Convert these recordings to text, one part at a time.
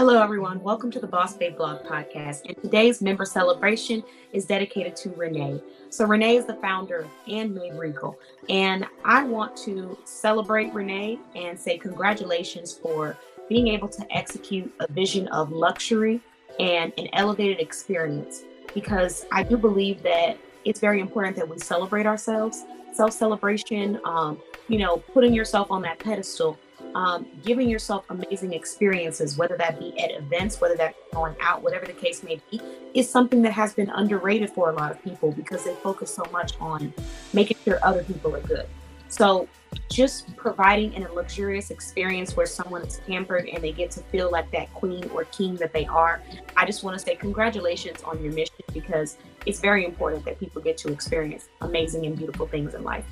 Hello, everyone. Welcome to the Boss Babe Blog podcast. And today's member celebration is dedicated to Renee. So, Renee is the founder of Ann Made Regal. And I want to celebrate Renee and say congratulations for being able to execute a vision of luxury and an elevated experience. Because I do believe that it's very important that we celebrate ourselves. Self celebration, um, you know, putting yourself on that pedestal um, giving yourself amazing experiences, whether that be at events, whether that be going out, whatever the case may be, is something that has been underrated for a lot of people because they focus so much on making sure other people are good. So, just providing in a luxurious experience where someone is pampered and they get to feel like that queen or king that they are. I just want to say congratulations on your mission because it's very important that people get to experience amazing and beautiful things in life.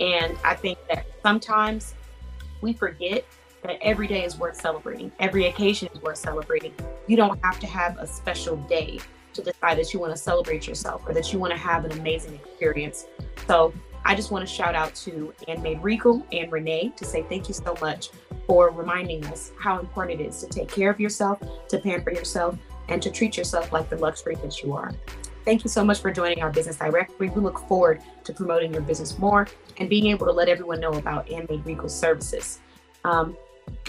And I think that sometimes we forget that every day is worth celebrating. Every occasion is worth celebrating. You don't have to have a special day to decide that you want to celebrate yourself or that you want to have an amazing experience. So I just want to shout out to Ann Made Regal and Renee to say thank you so much for reminding us how important it is to take care of yourself, to pamper yourself, and to treat yourself like the luxury that you are. Thank you so much for joining our business directory. We look forward to promoting your business more and being able to let everyone know about Ann Made Regal services. Um,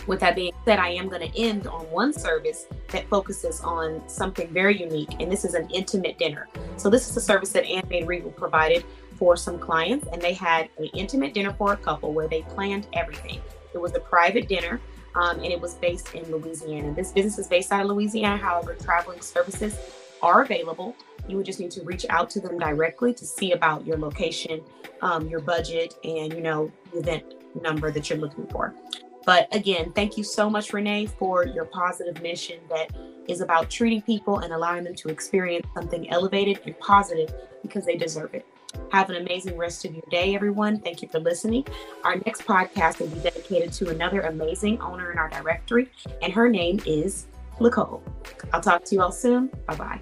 with that being said, I am going to end on one service that focuses on something very unique, and this is an intimate dinner. So, this is a service that Ann Made Regal provided for some clients, and they had an intimate dinner for a couple where they planned everything. It was a private dinner, um, and it was based in Louisiana. This business is based out of Louisiana, however, traveling services are available. You would just need to reach out to them directly to see about your location, um, your budget, and you know the event number that you're looking for. But again, thank you so much, Renee, for your positive mission that is about treating people and allowing them to experience something elevated and positive because they deserve it. Have an amazing rest of your day, everyone. Thank you for listening. Our next podcast will be dedicated to another amazing owner in our directory, and her name is Nicole. I'll talk to you all soon. Bye bye.